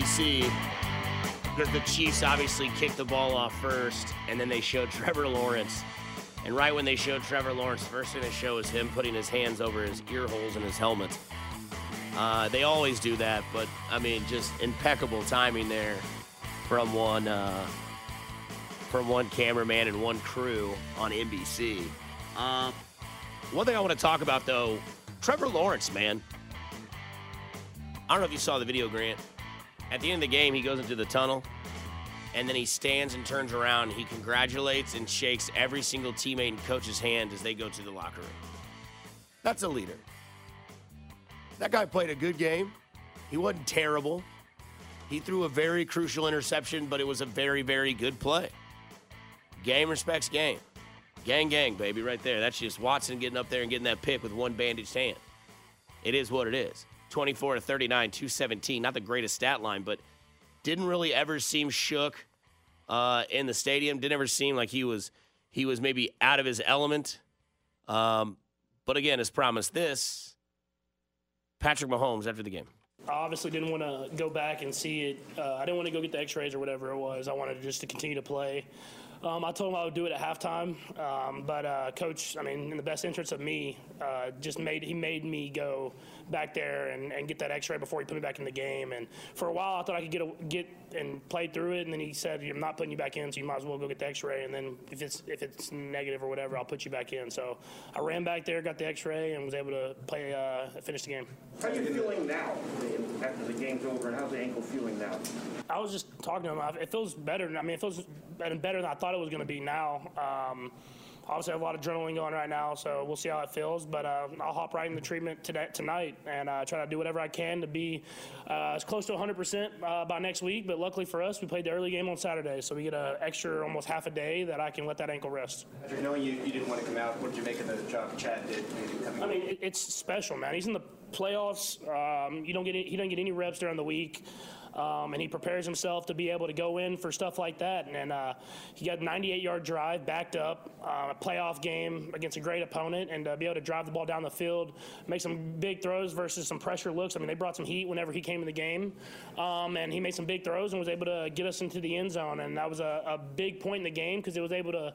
NBC because the Chiefs obviously kicked the ball off first, and then they showed Trevor Lawrence. And right when they showed Trevor Lawrence, the first thing they show is him putting his hands over his ear holes in his helmet. Uh, they always do that, but I mean, just impeccable timing there from one uh, from one cameraman and one crew on NBC. Uh, one thing I want to talk about though, Trevor Lawrence, man. I don't know if you saw the video, Grant. At the end of the game, he goes into the tunnel, and then he stands and turns around. He congratulates and shakes every single teammate and coach's hand as they go to the locker room. That's a leader. That guy played a good game. He wasn't terrible. He threw a very crucial interception, but it was a very, very good play. Game respects game. Gang, gang, baby, right there. That's just Watson getting up there and getting that pick with one bandaged hand. It is what it is. 24 to 39, 217. Not the greatest stat line, but didn't really ever seem shook uh, in the stadium. Didn't ever seem like he was he was maybe out of his element. Um, but again, as promised, this Patrick Mahomes after the game. I obviously didn't want to go back and see it. Uh, I didn't want to go get the X-rays or whatever it was. I wanted just to continue to play. Um, I told him I would do it at halftime, um, but uh, coach, I mean, in the best interest of me, uh, just made he made me go back there and, and get that X-ray before he put me back in the game. And for a while, I thought I could get a, get and play through it. And then he said, "I'm not putting you back in, so you might as well go get the X-ray. And then if it's if it's negative or whatever, I'll put you back in." So I ran back there, got the X-ray, and was able to play uh, finish the game. How are you feeling now after the game's over, and how's the ankle feeling now? I was just talking to him. It feels better. I mean, it feels better than I thought it was going to be now. Um, obviously, I have a lot of adrenaline going right now, so we'll see how it feels. But uh, I'll hop right into treatment today, tonight and uh, try to do whatever I can to be uh, as close to 100% uh, by next week. But luckily for us, we played the early game on Saturday, so we get an extra almost half a day that I can let that ankle rest. After knowing you, you didn't want to come out, what did you make of the job Chad did? I mean, it, it's special, man. He's in the playoffs. Um, you don't get any, he don't get any reps during the week. Um, and he prepares himself to be able to go in for stuff like that. And, and uh, he got a 98 yard drive, backed up, uh, a playoff game against a great opponent, and uh, be able to drive the ball down the field, make some big throws versus some pressure looks. I mean, they brought some heat whenever he came in the game, um, and he made some big throws and was able to get us into the end zone. And that was a, a big point in the game because it was able to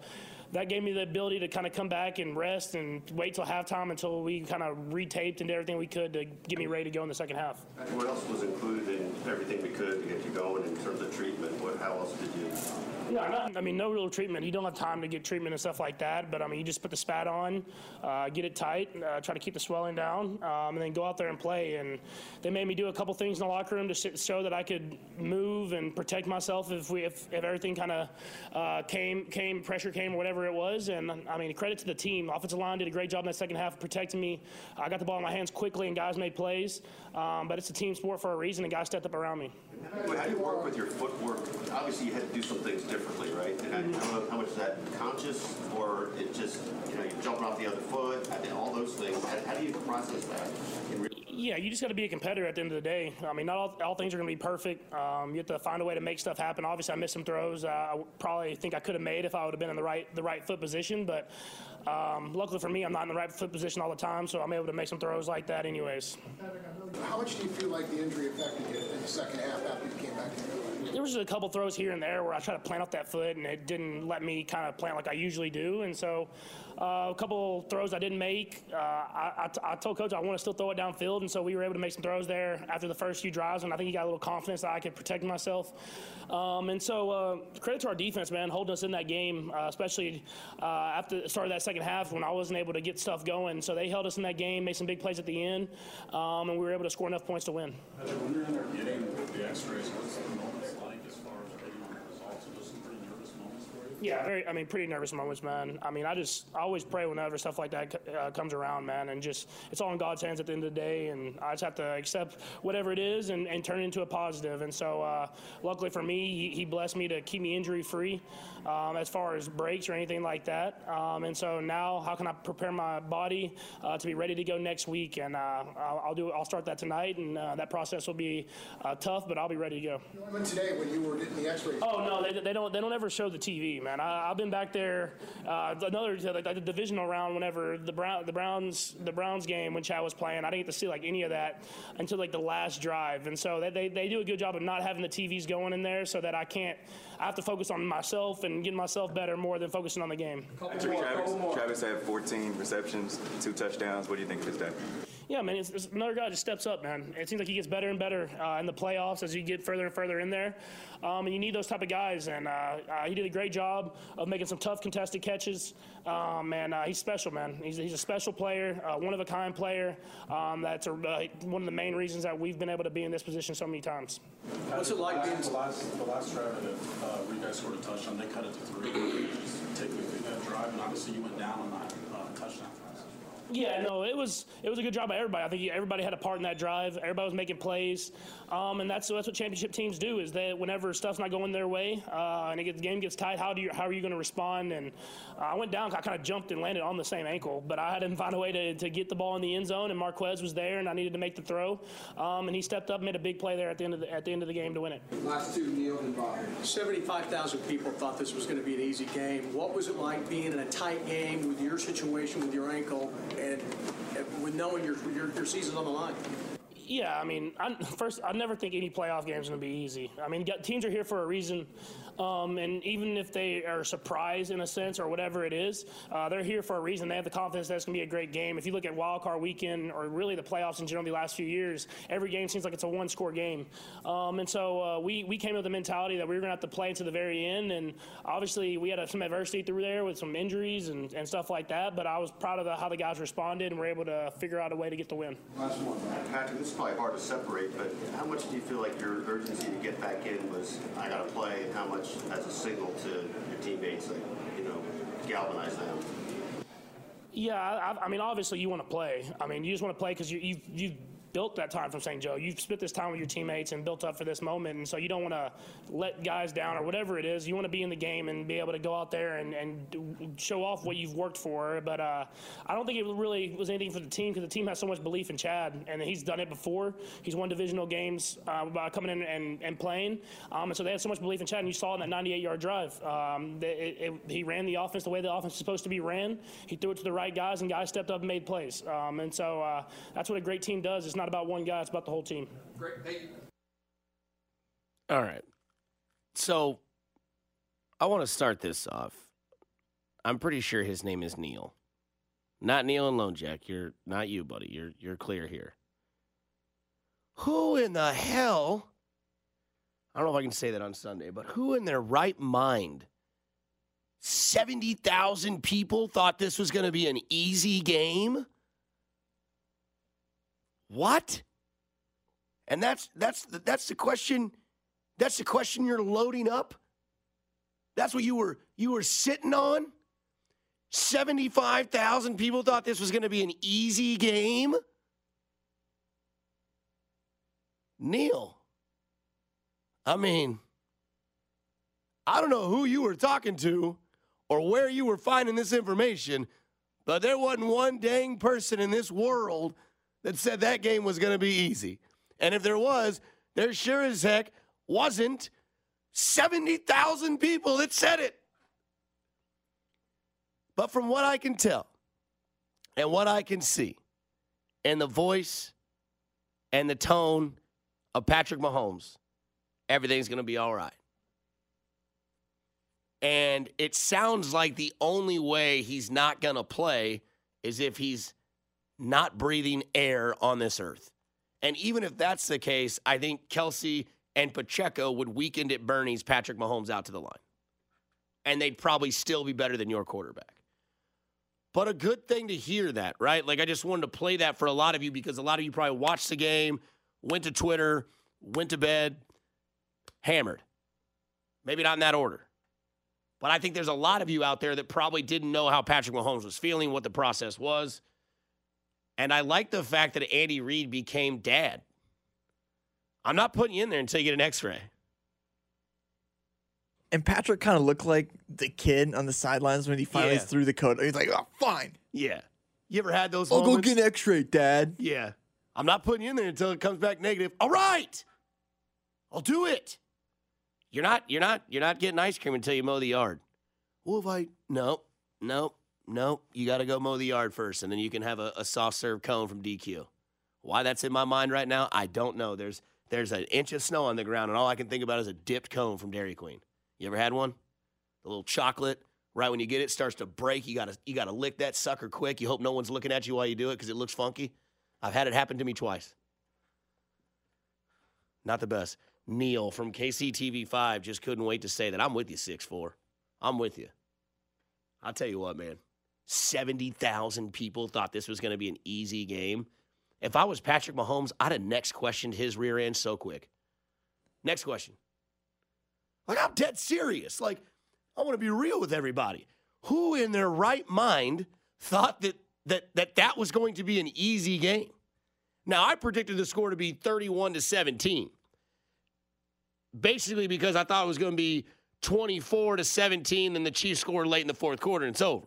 that gave me the ability to kind of come back and rest and wait till halftime until we kind of retaped and did everything we could to get me ready to go in the second half. What else was included in everything we could to get you going in terms of treatment? What, how else did you? Yeah, not, I mean, no real treatment. You don't have time to get treatment and stuff like that. But I mean, you just put the spat on, uh, get it tight, uh, try to keep the swelling down, um, and then go out there and play. And they made me do a couple things in the locker room to show that I could move and protect myself if we if, if everything kind of uh, came came pressure came or whatever it was. And I mean, credit to the team. Offensive line did a great job in that second half protecting me. I got the ball in my hands quickly, and guys made plays. Um, but it's a team sport for a reason, and guys stepped up around me. How do you work with your footwork? Obviously, you had to do some things differently, right? And I don't know how much is that conscious, or it just you know you're jumping off the other foot, and all those things. How, how do you process that? yeah, you just got to be a competitor at the end of the day. I mean, not all, all things are going to be perfect. Um, you have to find a way to make stuff happen. Obviously, I missed some throws. Uh, I probably think I could have made if I would have been in the right the right foot position. But um, luckily for me, I'm not in the right foot position all the time, so I'm able to make some throws like that, anyways. How much do you feel like the injury affected you in the second half after you came back? There was a couple throws here and there where I tried to plant off that foot, and it didn't let me kind of plant like I usually do, and so. Uh, a couple throws I didn't make. Uh, I, I, told coach I want to still throw it downfield, and so we were able to make some throws there after the first few drives, and I think he got a little confidence that I could protect myself. Um, and so uh, credit to our defense, man, holding us in that game, uh, especially uh, after the start of that second half when I wasn't able to get stuff going. So they held us in that game, made some big plays at the end, um, and we were able to score enough points to win. You're in there getting the X-rays, what's the like as far yeah, very. I mean, pretty nervous moments, man. I mean, I just I always pray whenever stuff like that uh, comes around, man, and just it's all in God's hands at the end of the day, and I just have to accept whatever it is and, and turn it into a positive. And so, uh, luckily for me, he, he, blessed me to keep me injury free, um, as far as breaks or anything like that. Um, and so now, how can I prepare my body uh, to be ready to go next week? And uh, I'll, I'll, do. I'll start that tonight, and uh, that process will be uh, tough, but I'll be ready to go. Today, when you were getting the X-rays. Oh no, they, they don't. They don't ever show the TV man. I, I've been back there uh, another like, the divisional round whenever the Brown the Browns the Browns game when Chad was playing. I didn't get to see like any of that until like the last drive, and so they, they do a good job of not having the TVs going in there so that I can't. I have to focus on myself and getting myself better more than focusing on the game. Travis, Travis had 14 receptions, two touchdowns. What do you think of his day? Yeah, man, it's, it's another guy just steps up, man. It seems like he gets better and better uh, in the playoffs as you get further and further in there. Um, and you need those type of guys, and uh, uh, he did a great job of making some tough contested catches. Um, and uh, he's special, man. He's, he's a special player, uh, one of a kind player. Um, that's a, uh, one of the main reasons that we've been able to be in this position so many times. What's it like being the last, the last drive that uh, where you guys scored a touchdown? They cut it to three. Just take me through that drive, and obviously you went down on that touchdown pass. Yeah, no, it was it was a good job by everybody. I think everybody had a part in that drive. Everybody was making plays, um, and that's that's what championship teams do. Is that whenever stuff's not going their way uh, and it gets, the game gets tight, how do you how are you going to respond? And uh, I went down, I kind of jumped and landed on the same ankle, but I had to find a way to, to get the ball in the end zone, and Marquez was there, and I needed to make the throw, um, and he stepped up, and made a big play there at the end of the at the end of the game to win it. Last two, Neil and Bob. 75,000 people thought this was going to be an easy game. What was it like being in a tight game with your situation with your ankle and, with knowing your, your, your season's on the line? Yeah, I mean, I, first, I never think any playoff game is going to be easy. I mean, teams are here for a reason, um, and even if they are surprised in a sense or whatever it is, uh, they're here for a reason. They have the confidence that it's going to be a great game. If you look at wild card weekend or really the playoffs in general the last few years, every game seems like it's a one-score game. Um, and so uh, we we came with the mentality that we were going to have to play to the very end, and obviously we had some adversity through there with some injuries and, and stuff like that. But I was proud of the, how the guys responded and were able to figure out a way to get the win. Last one. Patrick, this is probably hard to separate, but how much do you feel like your urgency to get back in was, I got to play, and how much as a signal to your teammates, like, you know, galvanize them? Yeah, I, I mean, obviously you want to play. I mean, you just want to play because you, you've you've built that time from St. Joe. You've spent this time with your teammates and built up for this moment, and so you don't want to let guys down or whatever it is. You want to be in the game and be able to go out there and, and show off what you've worked for. But uh, I don't think it really was anything for the team because the team has so much belief in Chad, and he's done it before. He's won divisional games uh, by coming in and, and playing, um, and so they had so much belief in Chad, and you saw in that 98-yard drive. Um, it, it, he ran the offense the way the offense is supposed to be ran. He threw it to the right guys, and guys stepped up and made plays. Um, and so uh, that's what a great team does. It's not about one guy; it's about the whole team. Great, thank you. All right. So I want to start this off. I'm pretty sure his name is Neil. Not Neil and Lone Jack. You're not you, buddy. You're you're clear here. Who in the hell? I don't know if I can say that on Sunday, but who in their right mind? 70,000 people thought this was going to be an easy game? What? And that's that's that's the question. That's the question you're loading up. That's what you were you were sitting on. Seventy-five thousand people thought this was going to be an easy game. Neil, I mean, I don't know who you were talking to or where you were finding this information, but there wasn't one dang person in this world that said that game was going to be easy. And if there was, there sure as heck wasn't 70,000 people that said it. But from what I can tell and what I can see, and the voice and the tone of Patrick Mahomes, everything's going to be all right. And it sounds like the only way he's not going to play is if he's not breathing air on this earth. And even if that's the case, I think Kelce and Pacheco would weekend at Bernie's Patrick Mahomes out to the line. And they'd probably still be better than your quarterback. But a good thing to hear that, right? Like, I just wanted to play that for a lot of you because a lot of you probably watched the game, went to Twitter, went to bed, hammered. Maybe not in that order. But I think there's a lot of you out there that probably didn't know how Patrick Mahomes was feeling, what the process was. And I like the fact that Andy Reid became dad. I'm not putting you in there until you get an x ray. And Patrick kind of looked like the kid on the sidelines when he finally Yeah. threw the code. He's like, "Oh, fine, Yeah. You ever had those I'll go get an X-ray, Dad." Yeah. I'm not putting you in there until it comes back negative. All right. I'll do it. You're not you're not you're not getting ice cream until you mow the yard. Well, if I no, no, no, you got to go mow the yard first, and then you can have a, a soft serve cone from DQ. Why that's in my mind right now, I don't know. There's there's an inch of snow on the ground, and all I can think about is a dipped cone from Dairy Queen. You ever had one? The little chocolate. Right when you get it, starts to break. You gotta you gotta lick that sucker quick. You hope no one's looking at you while you do it because it looks funky. I've had it happen to me twice. Not the best. Neil from KCTV5 just couldn't wait to say that. I'm with you, 6'4. I'm with you. I'll tell you what, man. 70,000 people thought this was going to be an easy game. If I was Patrick Mahomes, I'd have next questioned his rear end so quick. Next question. Like, I'm dead serious. Like, I want to be real with everybody. Who in their right mind thought that that that, that was going to be an easy game? Now, I predicted the score to be 31 to 17. Basically, because I thought it was going to be 24 to 17, then the Chiefs scored late in the fourth quarter and it's over.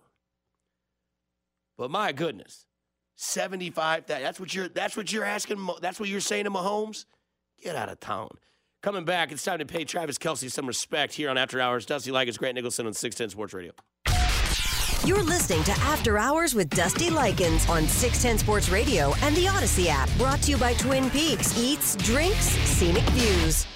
But my goodness, 75 that's what you're that's what you're asking that's what you're saying to Mahomes? Get out of town. Coming back, it's time to pay Travis Kelce some respect here on After Hours. Dusty Likens, Grant Nicholson on 610 Sports Radio. You're listening to After Hours with Dusty Likens on 610 Sports Radio and the Audacy app. Brought to you by Twin Peaks Eats, Drinks, Scenic Views.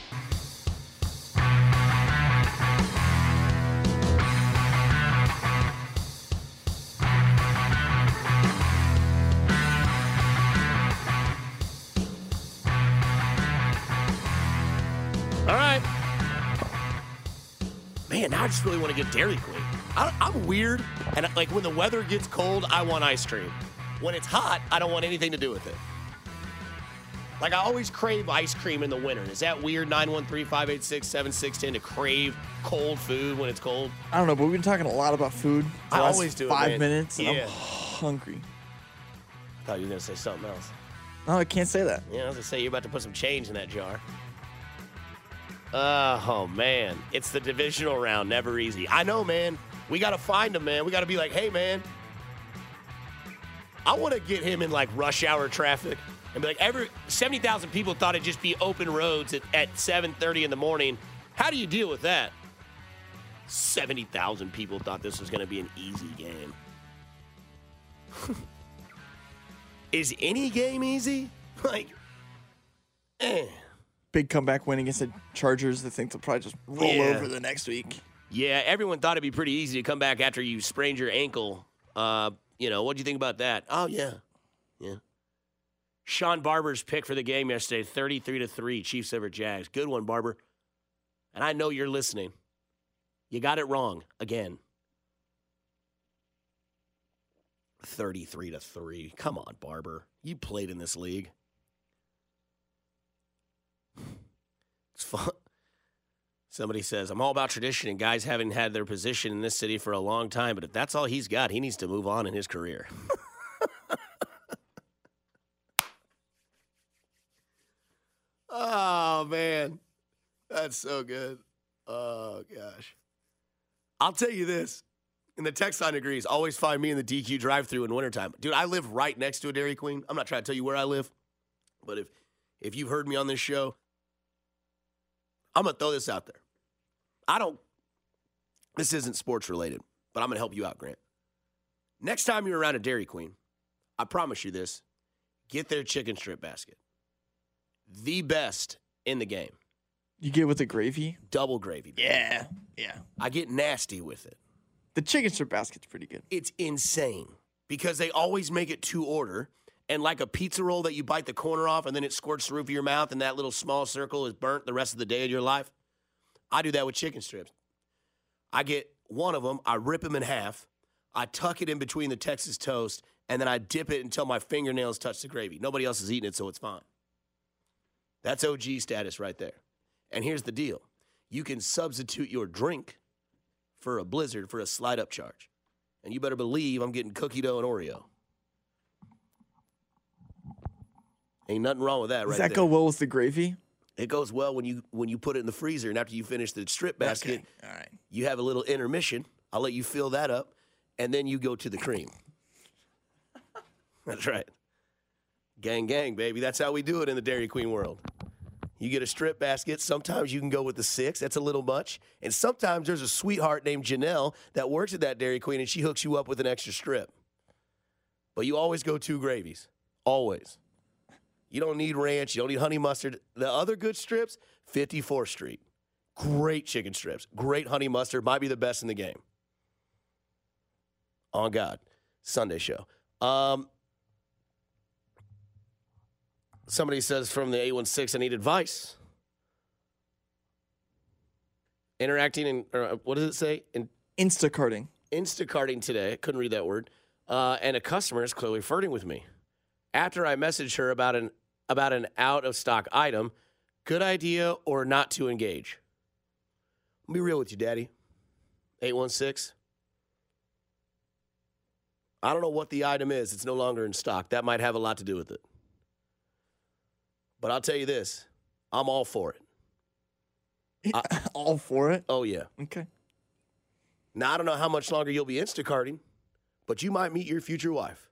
I just really want to get Dairy Queen. I, I'm weird, and like when the weather gets cold, I want ice cream. When it's hot, I don't want anything to do with it. Like I always crave ice cream in the winter. Is that weird? 913-586-7610 to crave cold food when it's cold. I don't know, but we've been talking a lot about food. I always do it, Five man. minutes. and Yeah. I'm hungry. I thought you were gonna say something else. No, I can't say that. Yeah, I was gonna say you're about to put some change in that jar. Oh man, it's the divisional round. Never easy. I know, man. We gotta find him, man. We gotta be like, hey, man. I want to get him in like rush hour traffic and be like, every seventy thousand people thought it'd just be open roads at, at seven thirty in the morning. How do you deal with that? Seventy thousand people thought this was gonna be an easy game. Is any game easy? Like, eh. Big comeback win against the Chargers. I think they'll probably just roll Yeah. over the next week. Yeah, everyone thought it'd be pretty easy to come back after you sprained your ankle. Uh, you know, what do you think about that? Oh yeah, yeah. Sean Barber's pick for the game yesterday, thirty-three to three, Chiefs over Jags. Good one, Barber. And I know you're listening. You got it wrong again. Thirty-three to three. Come on, Barber. You played in this league. It's fun. Somebody says, I'm all about tradition, and guys haven't had their position in this city for a long time, but if that's all he's got, he needs to move on in his career. oh, man. That's so good. Oh, gosh. I'll tell you this. And the text line agrees. Always find me in the DQ drive through in wintertime. Dude, I live right next to a Dairy Queen. I'm not trying to tell you where I live, but if if you've heard me on this show, I'm gonna throw this out there. I don't. This isn't sports related, but I'm gonna help you out, Grant. Next time you're around a Dairy Queen, I promise you this: get their chicken strip basket. The best in the game. You get with the gravy? Double gravy. baby. Yeah. Yeah. I get nasty with it. The chicken strip basket's pretty good. It's insane because they always make it to order. And like a pizza roll that you bite the corner off and then it squirts the roof of your mouth and that little small circle is burnt the rest of the day of your life. I do that with chicken strips. I get one of them, I rip them in half, I tuck it in between the Texas toast, and then I dip it until my fingernails touch the gravy. Nobody else is eating it, so it's fine. That's OG status right there. And here's the deal you can substitute your drink for a blizzard for a slide up charge. And you better believe I'm getting cookie dough and Oreo. Ain't nothing wrong with that, right? Does that there. go well with the gravy? It goes well when you when you put it in the freezer and after you finish the strip basket, Okay, all right. you have a little intermission. I'll let you fill that up, and then you go to the cream. That's right. Gang gang, baby. That's how we do it in the Dairy Queen world. You get a strip basket. Sometimes you can go with the six. That's a little much. And sometimes there's a sweetheart named Janelle that works at that Dairy Queen and she hooks you up with an extra strip. But you always go two gravies. Always. You don't need ranch. You don't need honey mustard. The other good strips, 54th Street. Great chicken strips. Great honey mustard. Might be the best in the game. On God. Sunday show. Um, somebody says from the 816, I need advice. Interacting in, or uh, what does it say? In Instacarting. Instacarting today. I couldn't read that word. Uh, and a customer is clearly flirting with me. After I messaged her about an about an out of stock item, good idea or not to engage? I'll be real with you, Daddy. 816. I don't know what the item is. It's no longer in stock. That might have a lot to do with it. But I'll tell you this I'm all for it. all for it? Oh, yeah. Okay. Now, I don't know how much longer you'll be Instacarting, but you might meet your future wife.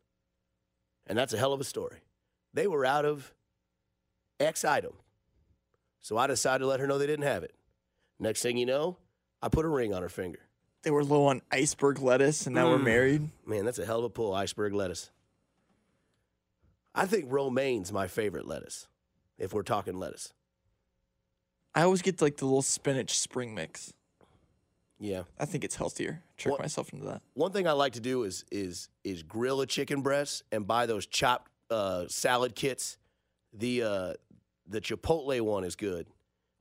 And that's a hell of a story. They were out of X item. So I decided to let her know they didn't have it. Next thing you know, I put a ring on her finger. They were low on iceberg lettuce and now we're Mm. married. Man, that's a hell of a pull, iceberg lettuce. I think romaine's my favorite lettuce, if we're talking lettuce. I always get like the little spinach spring mix. Yeah. I think it's healthier. Trick What- myself into that. One thing I like to do is is is grill a chicken breast and buy those chopped uh, salad kits. The uh, the Chipotle one is good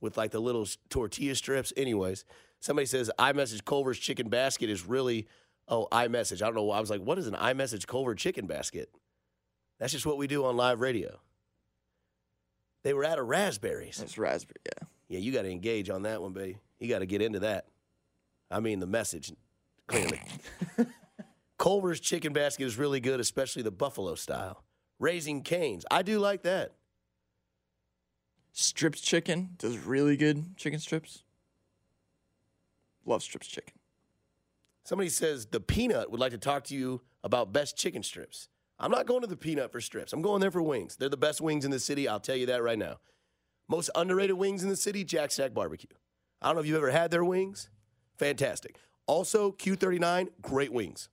with like the little tortilla strips. Anyways, somebody says iMessage Culver's chicken basket is really oh iMessage. I don't know. why. I was like, what is an iMessage Culver chicken basket? That's just what we do on live radio. They were out of raspberries. It's raspberry, yeah. Yeah, you got to engage on that one, baby. You got to get into that. I mean, the message, clearly. Culver's chicken basket is really good, especially the buffalo style. Raising Cane's. I do like that. Strips chicken does really good chicken strips. Love strips chicken. Somebody says the peanut would like to talk to you about best chicken strips. I'm not going to the peanut for strips. I'm going there for wings. They're the best wings in the city. I'll tell you that right now. Most underrated wings in the city, Jack Stack Barbecue. I don't know if you've ever had their wings. Fantastic. Also, Q39, great wings.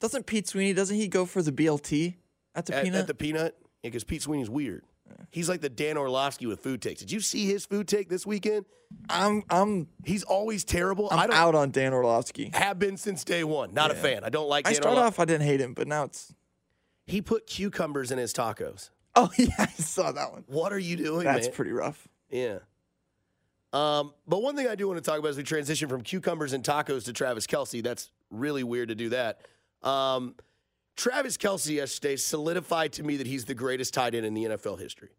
Doesn't Pete Sweeney, doesn't he go for the BLT at the at, peanut? At the peanut? Yeah, because Pete Sweeney's weird. He's like the Dan Orlovsky with food takes. Did you see his food take this weekend? I'm I'm He's always terrible. I'm I out on Dan Orlovsky. have been since day one. Not a fan. I don't like I Dan Orlo- off I didn't hate him, but now it's He put cucumbers in his tacos. Oh yeah, I saw that one. What are you doing, That's man? pretty rough. Yeah. Um, but one thing I do want to talk about as we transition from cucumbers and tacos to Travis Kelce, that's really weird to do that. Um, Travis Kelce yesterday solidified to me that he's the greatest tight end in the NFL history.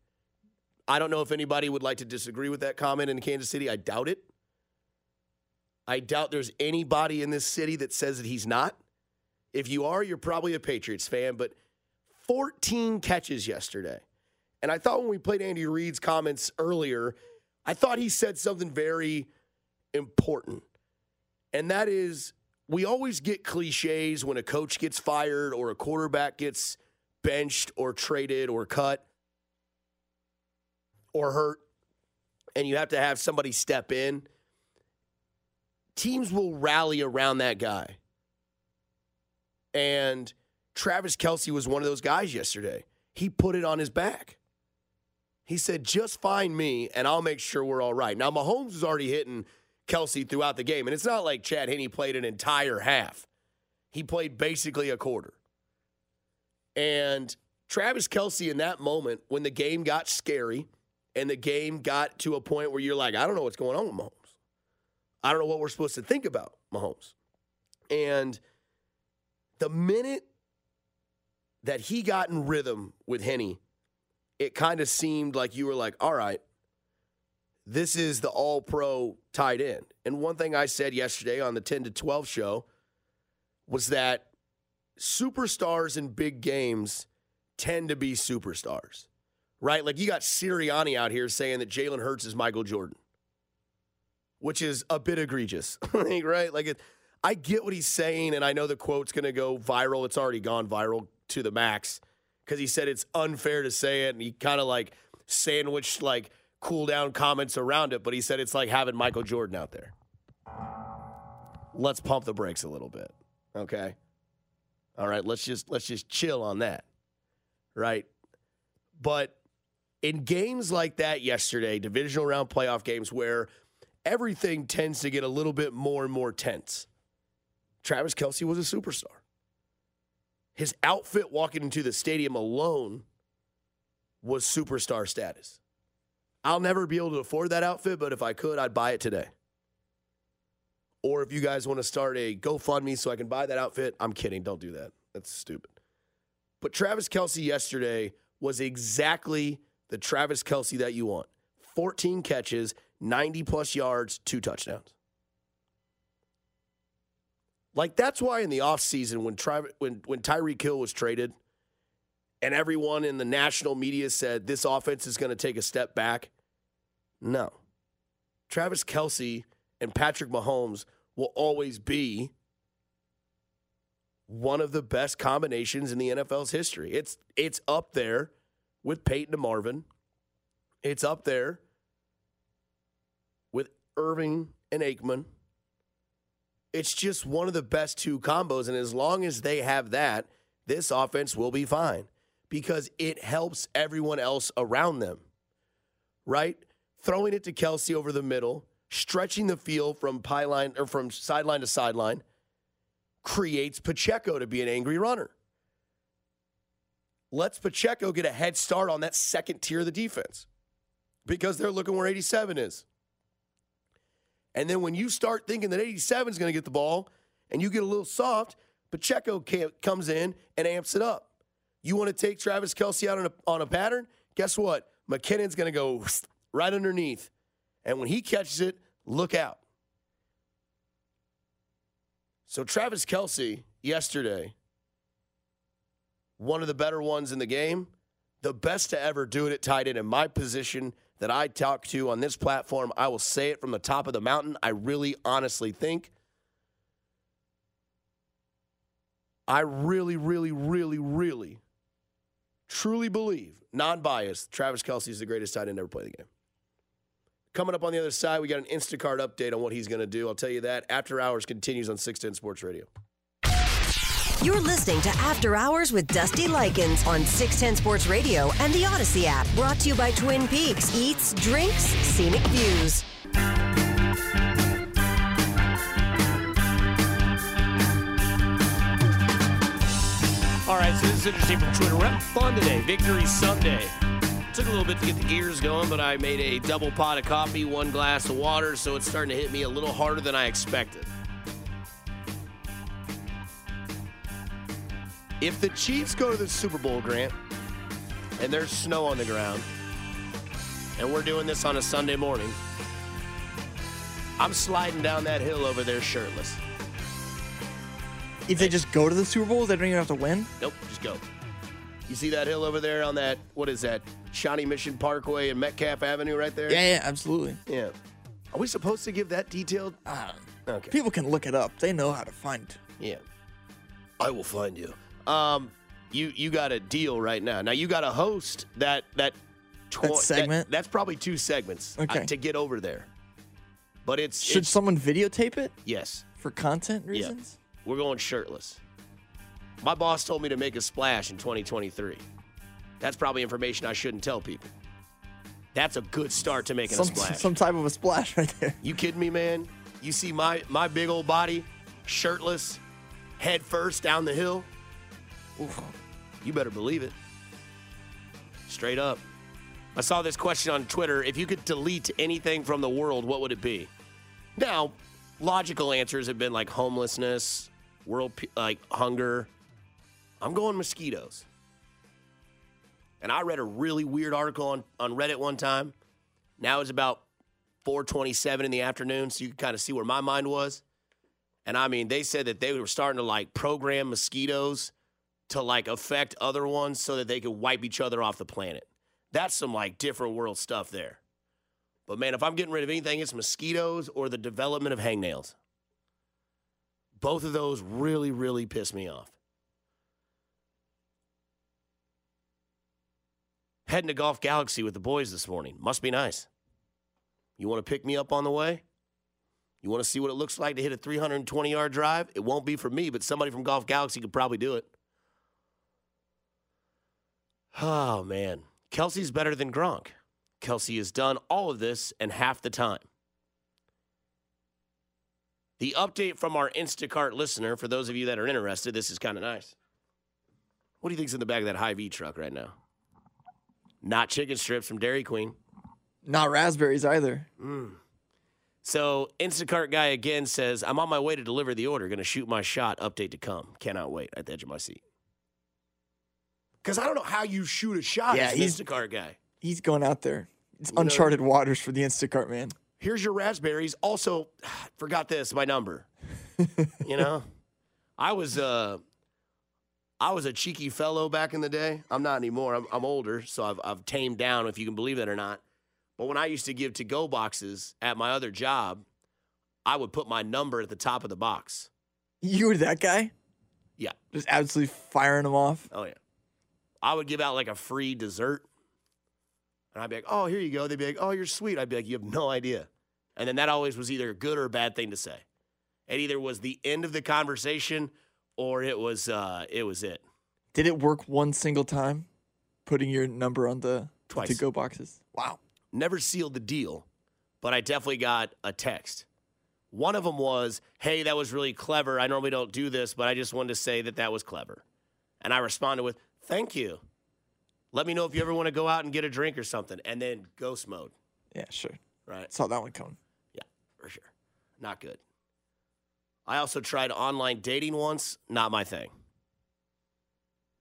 I don't know if anybody would like to disagree with that comment in Kansas City. I doubt it. I doubt there's anybody in this city that says that he's not. If you are, you're probably a Patriots fan, but 14 catches yesterday. And I thought when we played Andy Reid's comments earlier, I thought he said something very important. And that is we always get cliches when a coach gets fired or a quarterback gets benched or traded or cut or hurt, and you have to have somebody step in. Teams will rally around that guy. And Travis Kelce was one of those guys yesterday. He put it on his back. He said, just find me and I'll make sure we're all right. Now, Mahomes is already hitting Kelce throughout the game, and it's not like Chad Henne played an entire half. He played basically a quarter. And Travis Kelce, in that moment, when the game got scary and the game got to a point where you're like, I don't know what's going on with Mahomes. I don't know what we're supposed to think about Mahomes. And the minute that he got in rhythm with Henne, it kind of seemed like you were like, all right, this is the all pro tight end. And one thing I said yesterday on the 10 to 12 show was that superstars in big games tend to be superstars, right? Like you got Sirianni out here saying that Jalen Hurts is Michael Jordan, which is a bit egregious, right? Like it, I get what he's saying, and I know the quote's going to go viral. It's already gone viral to the max because he said it's unfair to say it, and he kind of like sandwiched like cool down comments around it, but he said it's like having Michael Jordan out there. Let's pump the brakes a little bit. Okay? All right, let's just let's just chill on that. Right? But in games like that yesterday, divisional round playoff games where everything tends to get a little bit more and more tense. Travis Kelce was a superstar. His outfit walking into the stadium alone was superstar status. I'll never be able to afford that outfit, but if I could, I'd buy it today. Or if you guys want to start a GoFundMe so I can buy that outfit, I'm kidding. Don't do that. That's stupid. But Travis Kelce yesterday was exactly the Travis Kelce that you want 14 catches, 90 plus yards, two touchdowns. Like that's why in the offseason when Tri- when when Tyreek Hill was traded and everyone in the national media said this offense is going to take a step back. No. Travis Kelce and Patrick Mahomes will always be one of the best combinations in the NFL's history. It's it's up there with Peyton and Marvin. It's up there with Irvin and Aikman. It's just one of the best two combos. And as long as they have that, this offense will be fine because it helps everyone else around them, right? Throwing it to Kelce over the middle, stretching the field from pylon or from sideline to sideline creates Pacheco to be an angry runner. Let's Pacheco get a head start on that second tier of the defense because they're looking where 87 is. And then when you start thinking that 87 is going to get the ball and you get a little soft, Pacheco comes in and amps it up. You want to take Travis Kelce out on a, on a pattern? Guess what? McKinnon's going to go right underneath. And when he catches it, look out. So Travis Kelce yesterday, one of the better ones in the game, the best to ever do it at tight end in my position that I talk to on this platform. I will say it from the top of the mountain. I really honestly think. I really, really, really, really, truly believe, non biased, Travis Kelce is the greatest tight end ever play the game. Coming up on the other side, we got an Instacart update on what he's going to do. I'll tell you that. After Hours continues on 610 Sports Radio. You're listening to After Hours with Dusty Likens on 610 Sports Radio and the Audacy app. Brought to you by Twin Peaks Eats, Drinks, Scenic Views. So this is interesting from Twitter. We're having fun today. Victory Sunday. Took a little bit to get the gears going, but I made a double pot of coffee, one glass of water, so it's starting to hit me a little harder than I expected. If the Chiefs go to the Super Bowl, Grant, and there's snow on the ground, and we're doing this on a Sunday morning, I'm sliding down that hill over there shirtless. If they just go to the Super Bowl, they don't even have to win. Nope, just go. You see that hill over there on that, what is that, Shawnee Mission Parkway and Metcalf Avenue right there? Yeah, yeah, absolutely. Yeah. Are we supposed to give that detailed? Uh, Okay. People can look it up. They know how to find. Yeah. I will find you. Um, you you got a deal right now. Now you got to host that that, tw- That segment? that's probably two segments uh, Okay. to get over there. But it's Should it's- someone videotape it yes. for content Yeah. We're going shirtless. My boss told me to make a splash in 2023. That's probably information I shouldn't tell people. That's a good start to making Some, a splash. some type of a splash right there. You kidding me, man? You see my my big old body, shirtless, head first down the hill? Oof. You better believe it. Straight up. I saw this question on Twitter. If you could delete anything from the world, what would it be? Now, logical answers have been like homelessness, world like hunger. I'm going mosquitoes. And I read a really weird article on, on Reddit one time. Now it's about 427 in the afternoon, so you can kind of see where my mind was. And I mean, they said that they were starting to like program mosquitoes to like affect other ones so that they could wipe each other off the planet. That's some like different world stuff there. But man, if I'm getting rid of anything, it's mosquitoes or the development of hangnails. Both of those really, really piss me off. Heading to Golf Galaxy with the boys this morning. Must be nice. You want to pick me up on the way? You want to see what it looks like to hit a 320 yard drive? It won't be for me, but somebody from Golf Galaxy could probably do it. Oh, man. Kelce's better than Gronk. Kelce has done all of this and half the time. The update from our Instacart listener, for those of you that are interested, this is kind of nice. What do you think's in the back of that Hy-Vee truck right now? Not chicken strips from Dairy Queen. Not raspberries either. Mm. So Instacart guy again says, I'm on my way to deliver the order. Going to shoot my shot. Update to come. Cannot wait at the edge of my seat. Because I don't know how you shoot a shot Yeah, as an he's- Instacart guy. He's going out there. It's uncharted waters for the Instacart man. Here's your raspberries. Also, forgot this, my number. you know? I was uh I was a cheeky fellow back in the day. I'm not anymore. I'm, I'm older, so I've, I've tamed down, if you can believe that or not. But when I used to give to go boxes at my other job, I would put my number at the top of the box. You were that guy? Yeah. Just absolutely firing them off. Oh yeah. I would give out like a free dessert. And I'd be like, oh, here you go. They'd be like, oh, you're sweet. I'd be like, you have no idea. And then that always was either a good or a bad thing to say. It either was the end of the conversation or it was uh it was it. Did it work one single time? Putting your number on the Twice. to go boxes. Wow. Never sealed the deal, but I definitely got a text. One of them was, "Hey, that was really clever. I normally don't do this, but I just wanted to say that that was clever." And I responded with, "Thank you. Let me know if you ever want to go out and get a drink or something." And then ghost mode, Yeah, sure. right? Saw that one coming. For sure. Not good. I also tried online dating once. Not my thing.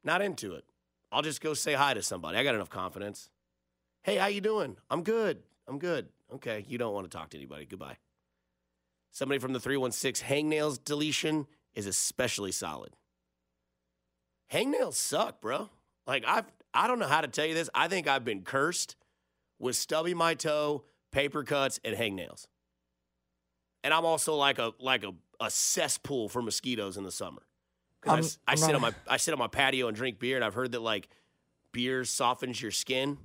Not into it. I'll just go say hi to somebody. I got enough confidence. Hey, how you doing? I'm good. I'm good. Okay, you don't want to talk to anybody. Goodbye. Somebody from the 316 hangnails deletion is especially solid. Hangnails suck, bro. Like I've I don't know how to tell you this. I think I've been cursed with stubby my toe, paper cuts, and hangnails. And I'm also like a like a, a cesspool for mosquitoes in the summer. 'Cause I I, sit on my I sit on my patio and drink beer, and I've heard that like beer softens your skin,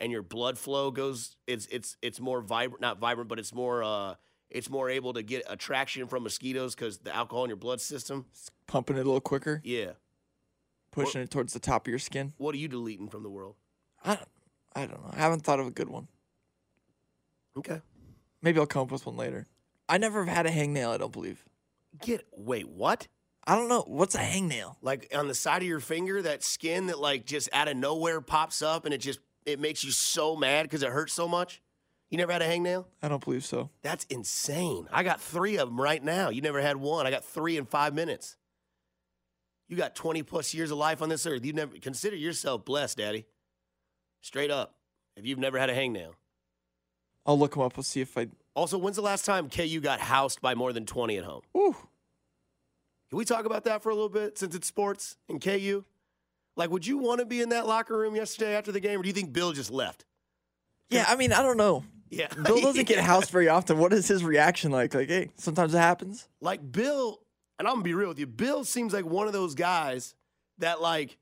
and your blood flow goes. It's it's it's more vibrant, not vibrant, but it's more uh it's more able to get attraction from mosquitoes because the alcohol in your blood system. Pumping it a little quicker, Yeah. pushing it towards the top of your skin. What are you deleting from the world? I don't, I don't know. I haven't thought of a good one. Okay. Maybe I'll come up with one later. I never have had a hangnail, I don't believe. Get wait what? I don't know. What's a hangnail? like on the side of your finger, that skin that like just out of nowhere pops up and it just it makes you so mad because it hurts so much. You never had a hangnail? I don't believe so. That's insane. I got three of them right now. You never had one. I got three in five minutes. You got 20 plus years of life on this earth. You never consider yourself blessed, Daddy. Straight up. If you've never had a hangnail. I'll look them up. We'll see if I. Also, when's the last time KU got housed by more than 20 at home? Ooh. Can we talk about that for a little bit since it's sports and KU? Like, would you want to be in that locker room yesterday after the game, or do you think Bill just left? Yeah, I mean, I don't know. Yeah. Bill doesn't get housed very often. What is his reaction like? Like, hey, sometimes it happens. Like, Bill, and I'm going to be real with you, Bill seems like one of those guys that, like,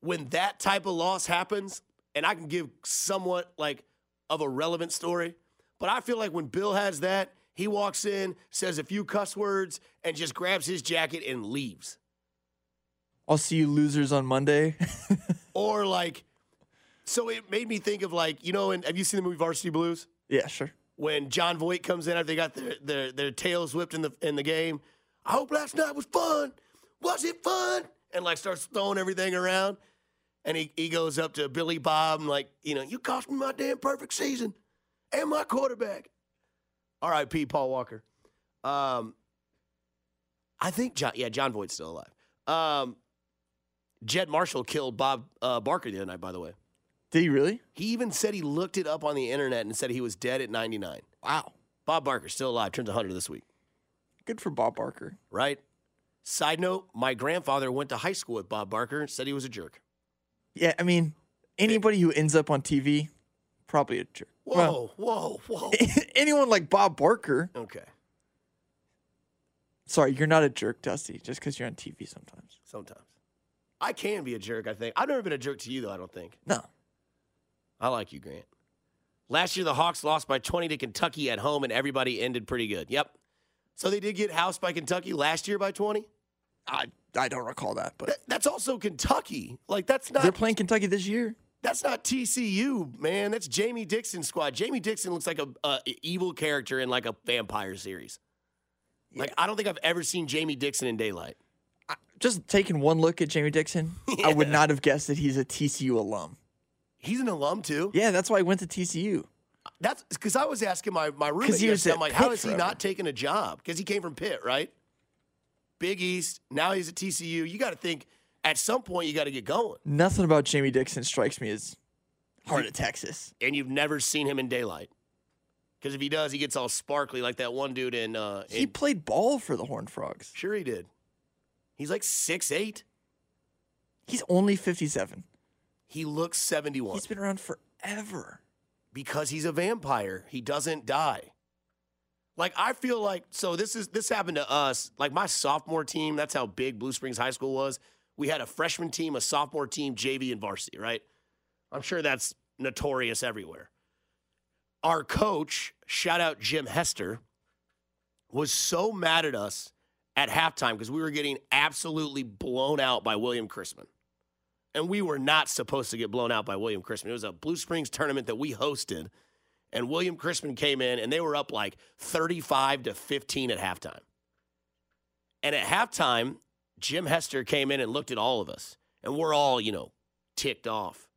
when that type of loss happens, and I can give somewhat, like, of a relevant story, but I feel like when Bill has that, he walks in, says a few cuss words, and just grabs his jacket and leaves. I'll see you losers on Monday. Or like, so it made me think of like, you know, and have you seen the movie Varsity Blues? yeah, sure. When Jon Voight comes in after they got their, their, their tails whipped in the in the game. I hope last night was fun. Was it fun? And like starts throwing everything around. And he, he goes up to Billy Bob and like, you know, you cost me my damn perfect season and my quarterback. all right, R.I.P. Paul Walker. Um, I think John, yeah, Jon Voight's still alive. Um, Jed Marshall killed Bob uh, Barker the other night, by the way. Did he really? He even said he looked it up on the internet and said he was dead at 99. Wow. Bob Barker still alive, turns 100 this week, Good for Bob Barker. right? Side note, my grandfather went to high school with Bob Barker said he was a jerk. Yeah, I mean, anybody who ends up on TV, probably a jerk. Whoa, whoa, whoa. anyone like Bob Barker. okay, Sorry, you're not a jerk, Dusty, just because you're on TV sometimes. sometimes. I can be a jerk, I think. I've never been a jerk to you, though, I don't think. No. I like you, Grant. Last year, the Hawks lost by 20 to Kentucky at home, and everybody ended pretty good. Yep. So they did get housed by Kentucky last year by 20. I I don't recall that, but That- that's also Kentucky. Like that's not they're playing Kentucky this year. That's not TCU, man. That's Jamie Dixon's squad. Jamie Dixon looks like a, a evil character in like a vampire series. Like I don't think I've ever seen Jamie Dixon in daylight. Just taking one look at Jamie Dixon, I would not have guessed that he's a TCU alum. He's an alum too. Yeah, that's why he went to TCU. That's because I was asking my my roommate. he was I'm like, how Pitt is he forever. not taking a job? Because he came from Pitt, right? Big East. Now he's at TCU. You got to think at some point you got to get going. Nothing about Jamie Dixon strikes me as heart of Texas. And you've never seen him in daylight. Because if he does, he gets all sparkly like that one dude in. Uh, He in played ball for the Horned Frogs. sure, he did. He's like six eight. He's only 57. He looks seventy one. He's been around forever. because he's a vampire. He doesn't die. Like I feel like so this is this happened to us. Like my sophomore team, that's how big Blue Springs High School was. We had a freshman team, a sophomore team, JV and varsity, right? I'm sure that's notorious everywhere. Our coach, shout out Jim Hester, was so mad at us at halftime because we were getting absolutely blown out by William Chrisman. And we were not supposed to get blown out by William Chrisman. It was a Blue Springs tournament that we hosted. And William Chrisman came in and they were up like 35 to 15 at halftime. And at halftime, Jim Hester came in and looked at all of us. And we're all, you know, ticked off.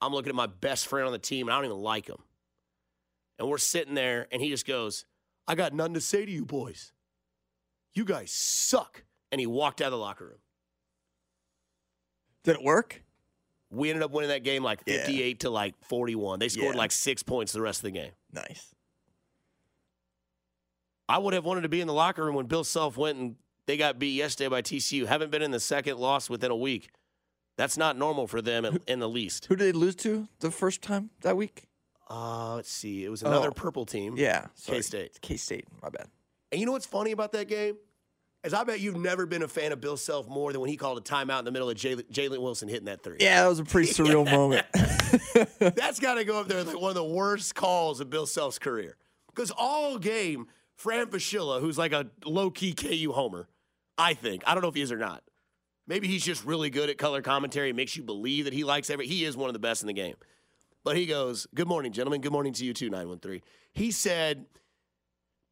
I'm looking at my best friend on the team and I don't even like him. And we're sitting there and he just goes, I got nothing to say to you boys. You guys suck. And he walked out of the locker room. Did it work? We ended up winning that game like Yeah. 58 to like 41. They scored Yeah. like six points the rest of the game. Nice. I would have wanted to be in the locker room when Bill Self went and they got beat yesterday by TCU. Haven't been in the second loss within a week. That's not normal for them in, in the least. Who did they lose to the first time that week? Uh, let's see. It was another Oh. purple team. Yeah. K State. K State. My bad. And you know what's funny about that game? Is I bet you've never been a fan of Bill Self more than when he called a timeout in the middle of Jalen Wilson hitting that three. Yeah, that was a pretty surreal moment. That's got to go up there like one of the worst calls of Bill Self's career. Because all game, Fran Fraschilla, who's like a low key KU homer, I think. I don't know if he is or not. Maybe he's just really good at color commentary. It makes you believe that he likes every. He is one of the best in the game. But he goes, Good morning, gentlemen. Good morning to you too, 913. He said,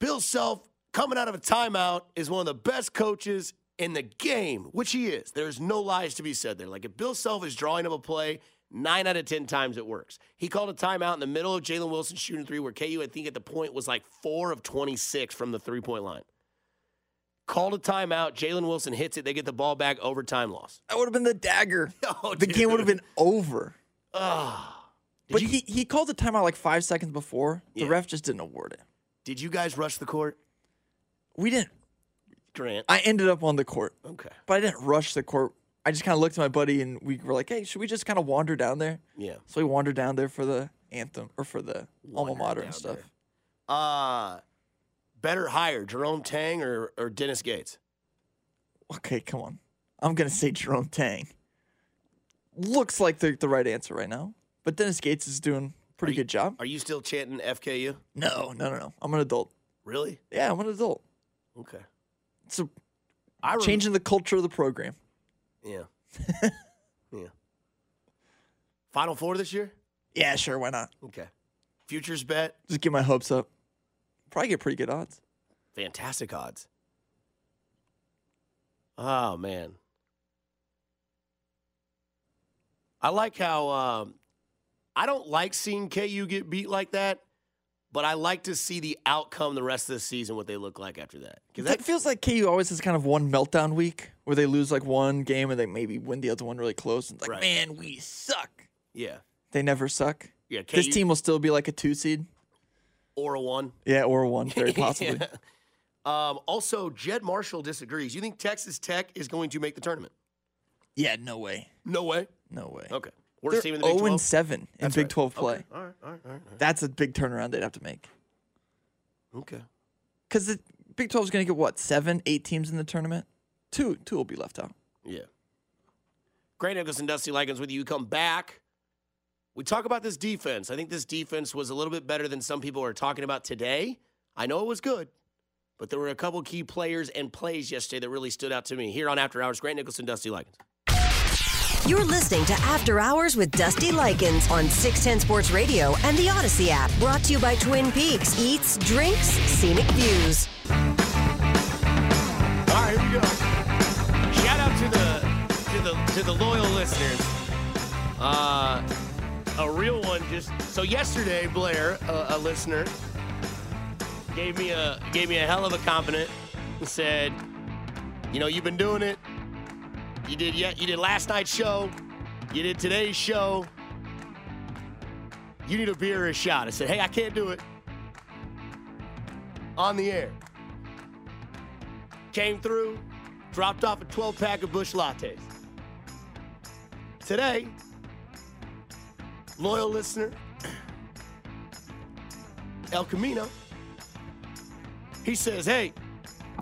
Bill Self, coming out of a timeout, is one of the best coaches in the game, which he is. There's no lies to be said there. Like if Bill Self is drawing up a play, nine out of 10 times it works. He called a timeout in the middle of Jalen Wilson shooting three, where KU, I think at the point, was like four of 26 from the three point line. Called a timeout. Jalen Wilson hits it. They get the ball back. Overtime loss. That would have been the dagger. Oh, the game would have been over. Ah. Did But you- he, he called the timeout like five seconds before. The Yeah. ref just didn't award it. Did you guys rush the court? We didn't. Grant. I ended up on the court, Okay. but I didn't rush the court. I just kind of looked at my buddy and we were like, "Hey, should we just kind of wander down there?" Yeah. So we wandered down there for the anthem or for the alma mater and stuff. there. Uh better hire Jerome Tang or, or Dennis Gates? Okay, come on. I'm gonna say Jerome Tang. Looks like the the right answer right now, but Dennis Gates is doing a pretty you- good job. Are you still chanting FKU? No, no, no, no. I'm an adult. Really? Yeah, I'm an adult. Okay. So I rem- changing the culture of the program. Yeah. yeah. Final four this year? Yeah, sure. Why not? Okay. Futures bet, Just get my hopes up. Probably get pretty good odds. fantastic odds. Oh man. I like how um, I don't like seeing KU get beat like that, but I like to see the outcome the rest of the season, what they look like after that. Because That feels like KU always has kind of one meltdown week where they lose like one game and they maybe win the other one really close. And it's like, Right. man, we suck. yeah, They never suck. yeah. This team will still be like a two seed. Or a one. Yeah, or a one, very possibly. Yeah. Um, also, Jed Marshall disagrees. You think Texas Tech is going to make the tournament? yeah, no way. No way. No way. Okay. They're Worst team in the Big 0 12? and 7 in That's Big right. 12 play. Okay. All right, all right, all right. That's a big turnaround they'd have to make. Okay. Because the Big 12 is going to get what, seven, eight teams in the tournament? Two, two will be left out. Yeah. Grant Nicholson, Dusty Likens with you. Come back. We talk about this defense. I think this defense was a little bit better than some people are talking about today. I know it was good, but there were a couple key players and plays yesterday that really stood out to me. Here on After Hours, Grant Nicholson, Dusty Likens. You're listening to After Hours with Dusty Likens on 610 Sports Radio and the Audacy app. Brought to you by Twin Peaks Eats, Drinks, Scenic Views. All right, here we go. Shout out to the to the to the loyal listeners. Uh, a real one just so yesterday, Blair, a, a listener, gave me a gave me a hell of a compliment and said, "You know, you've been doing it. You did yet. You did last night's show. You did today's show. You need a beer or a shot." I said, "Hey, I can't do it on the air." Came through, dropped off a 12 pack of Busch lattes. Today, loyal listener, El Camino, he says, Hey,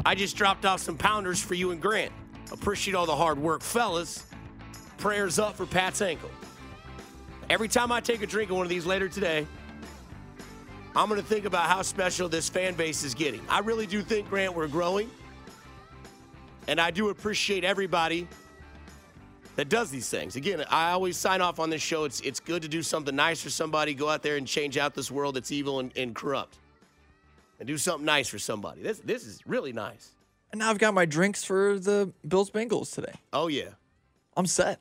I just dropped off some pounders for you and Grant. Appreciate all the hard work, fellas. Prayers up for Pat's ankle. Every time I take a drink of one of these later today, I'm going to think about how special this fan base is getting. I really do think, Grant, we're growing. And I do appreciate everybody that does these things. Again, I always sign off on this show. It's it's good to do something nice for somebody. Go out there and change out this world that's evil and, and corrupt. And do something nice for somebody. This this is really nice. And now I've got my drinks for the Bills Bengals today. Oh yeah. I'm set.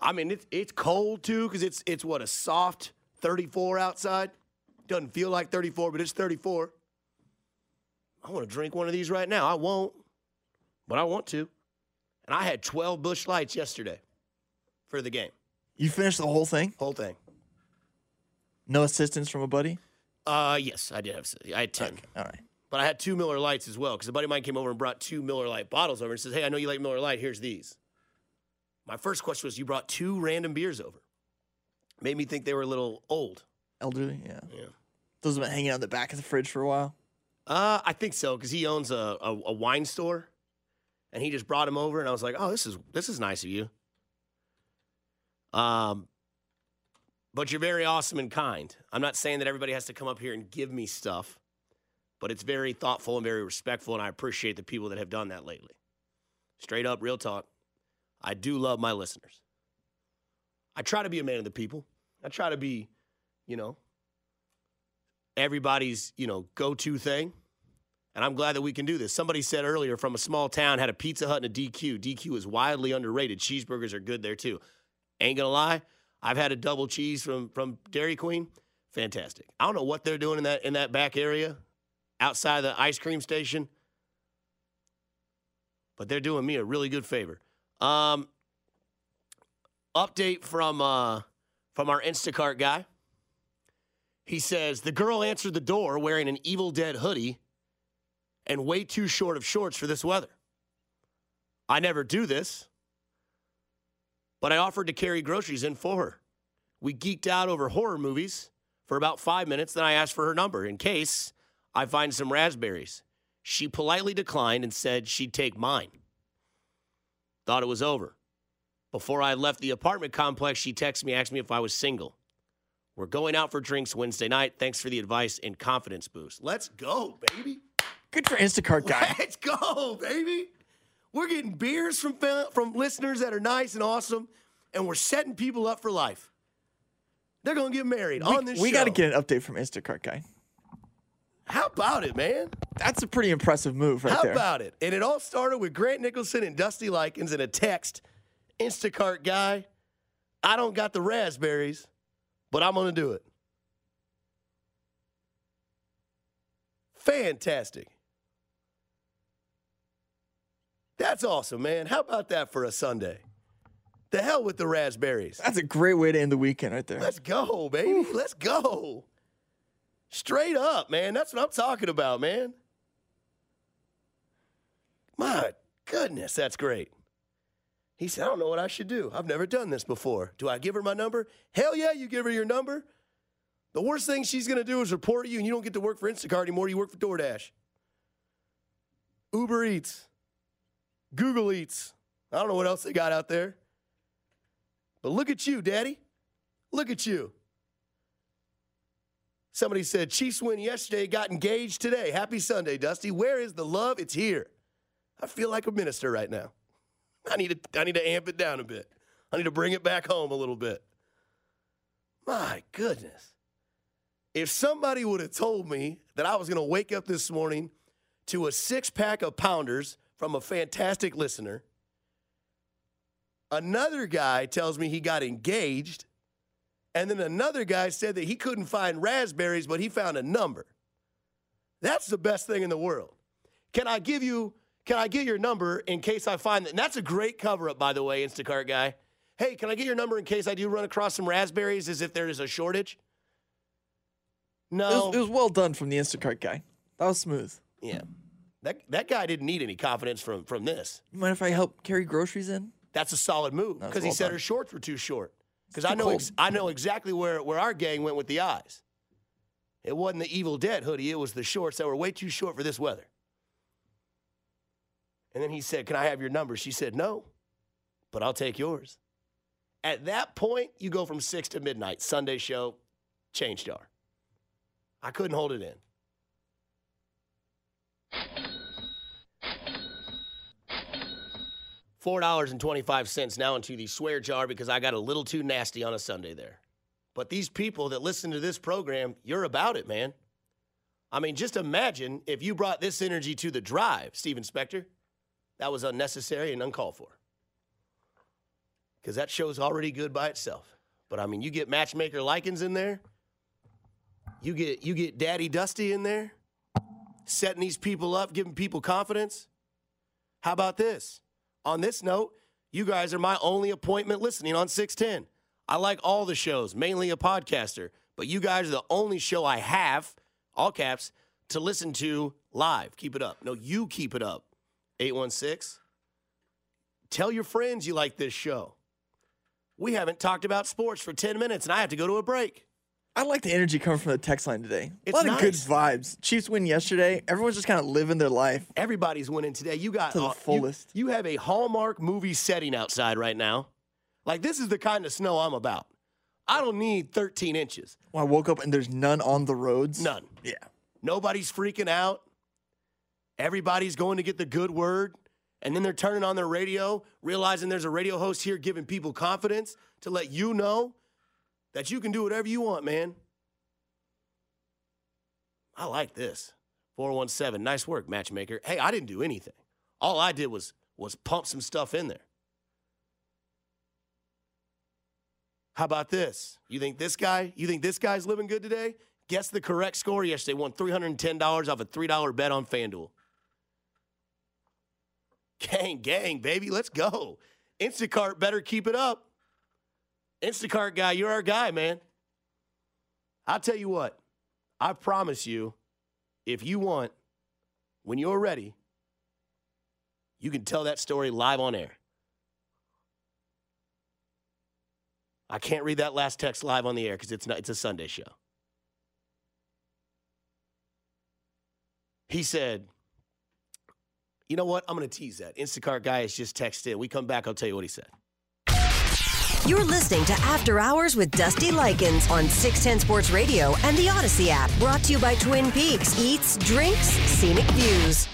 I mean it's it's cold too, because it's it's what a soft 34 outside. Doesn't feel like 34, but it's 34. I want to drink one of these right now. I won't, but I want to. And I had 12 Busch Lights yesterday for the game. You finished the whole thing? Whole thing. No assistance from a buddy? Uh, yes, I did have. I had 10. All right. But I had two Miller Lites as well because a buddy of mine came over and brought two Miller Lite bottles over and says, "Hey, I know you like Miller Lite. Here's these." My first question was, "You brought two random beers over?" Made me think they were a little old. Elderly, yeah. Yeah. Those have been hanging out in the back of the fridge for a while. Uh, I think so because he owns a, a, a wine store, and he just brought them over, and I was like, "Oh, this is this is nice of you." Um, but you're very awesome and kind. I'm not saying that everybody has to come up here and give me stuff, but it's very thoughtful and very respectful, and I appreciate the people that have done that lately. Straight up, real talk. I do love my listeners. I try to be a man of the people. I try to be, you know, everybody's, you know, go-to thing. And I'm glad that we can do this. Somebody said earlier from a small town had a Pizza Hut and a DQ. DQ is wildly underrated. Cheeseburgers are good there too. Ain't gonna lie, I've had a double cheese from from Dairy Queen. Fantastic. I don't know what they're doing in that in that back area outside the ice cream station. But they're doing me a really good favor. Um update from uh from our Instacart guy. He says the girl answered the door wearing an Evil Dead hoodie and way too short of shorts for this weather. I never do this, but I offered to carry groceries in for her. We geeked out over horror movies for about five minutes. Then I asked for her number in case I find some raspberries. She politely declined and said she'd take mine. Thought it was over. Before I left the apartment complex, she texted me, asked me if I was single. We're going out for drinks Wednesday night. Thanks for the advice and confidence boost. Let's go, baby. Good for Instacart guy. Let's go, baby. We're getting beers from from listeners that are nice and awesome, and we're setting people up for life. They're gonna get married on this we show. got to get an update from Instacart guy. How about it, man? That's a pretty impressive move right How there. How about it? And it all started with Grant Nicholson and Dusty Likens in a text. Instacart guy, I don't got the raspberries, but I'm gonna do it. Fantastic. That's awesome, man. How about that for a Sunday? The hell with the raspberries. That's a great way to end the weekend right there. Let's go, baby. Let's go. Straight up, man. That's what I'm talking about, man. My goodness, that's great. He said, I don't know what I should do. I've never done this before. Do I give her my number? Hell yeah, you give her your number. The worst thing she's going to do is report you, and you don't get to work for Instacart anymore. You work for DoorDash, Uber Eats, Google Eats. I don't know what else they got out there. But look at you, Daddy. Look at you. Somebody said Chiefs win yesterday, got engaged today. Happy Sunday, Dusty. Where is the love? It's here. I feel like a minister right now. I need to I need to amp it down a bit. I need to bring it back home a little bit. My goodness. If somebody would have told me that I was going to wake up this morning to a six pack of pounders from a fantastic listener, another guy tells me he got engaged, and then another guy said that he couldn't find raspberries, but he found a number. That's the best thing in the world. Can I give you, can I get your number in case I find that? And that's a great cover up, by the way, Instacart guy. Hey, can I get your number in case I do run across some raspberries as if there is a shortage? It No. was, it was well done from the Instacart guy. That was smooth. Yeah. That that guy didn't need any confidence from from this. You mind if I help carry groceries in? That's a solid move because he said done. her shorts were too short. Because I know ex- I know exactly where where our gang went with the eyes. It wasn't the Evil Dead hoodie. It was the shorts that were way too short for this weather. And then he said, "Can I have your number?" She said, "No, but I'll take yours." At that point, you go from six to midnight. Sunday show, change jar. I couldn't hold it in. Four dollars and twenty-five cents now into the swear jar because I got a little too nasty on a Sunday there. But these people that listen to this program, you're about it, man. I mean, just imagine if you brought this energy to the drive, Steven Spector. That was unnecessary and uncalled for. Because that show's already good by itself. But I mean, you get matchmaker Likens in there. You get you get Daddy Dusty in there, setting these people up, giving people confidence. How about this? On this note, you guys are my only appointment listening on 610. I like all the shows, mainly a podcaster, but you guys are the only show I have, all caps, to listen to live. Keep it up. No, you keep it up. 816. Tell your friends you like this show. We haven't talked about sports for 10 minutes and I have to go to a break. I like the energy coming from the text line today. It's a lot of good vibes. Chiefs win yesterday. Everyone's just kind of living their life. Everybody's winning today. You got To the uh, you- fullest. You, have a Hallmark movie setting outside right now. Like this is the kind of snow I'm about. I don't need 13 inches. When I woke up and there's none on the roads. None. Yeah. Nobody's freaking out. Everybody's going to get the good word. And then they're turning on their radio, realizing there's a radio host here giving people confidence to let you know that you can do whatever you want, man. I like this. 417. Nice work, matchmaker. Hey, I didn't do anything. All I did was was pump some stuff in there. How about this? You think this guy, you think this guy's living good today? Guess the correct score yesterday. Won $310 off a $3 bet on FanDuel. Gang, gang, baby, let's go. Instacart better keep it up. Instacart guy, you're our guy, man. I'll tell you what, I promise you, if you want, when you're ready, you can tell that story live on air. I can't read that last text live on the air because it's it's a Sunday show. He said, you know what? I'm going to tease that. Instacart guy has just texted. We come back, I'll tell you what he said. You're listening to After Hours with Dusty Likens on 610 Sports Radio and the Audacy app. Brought to you by Twin Peaks Eats, Drinks, Scenic Views.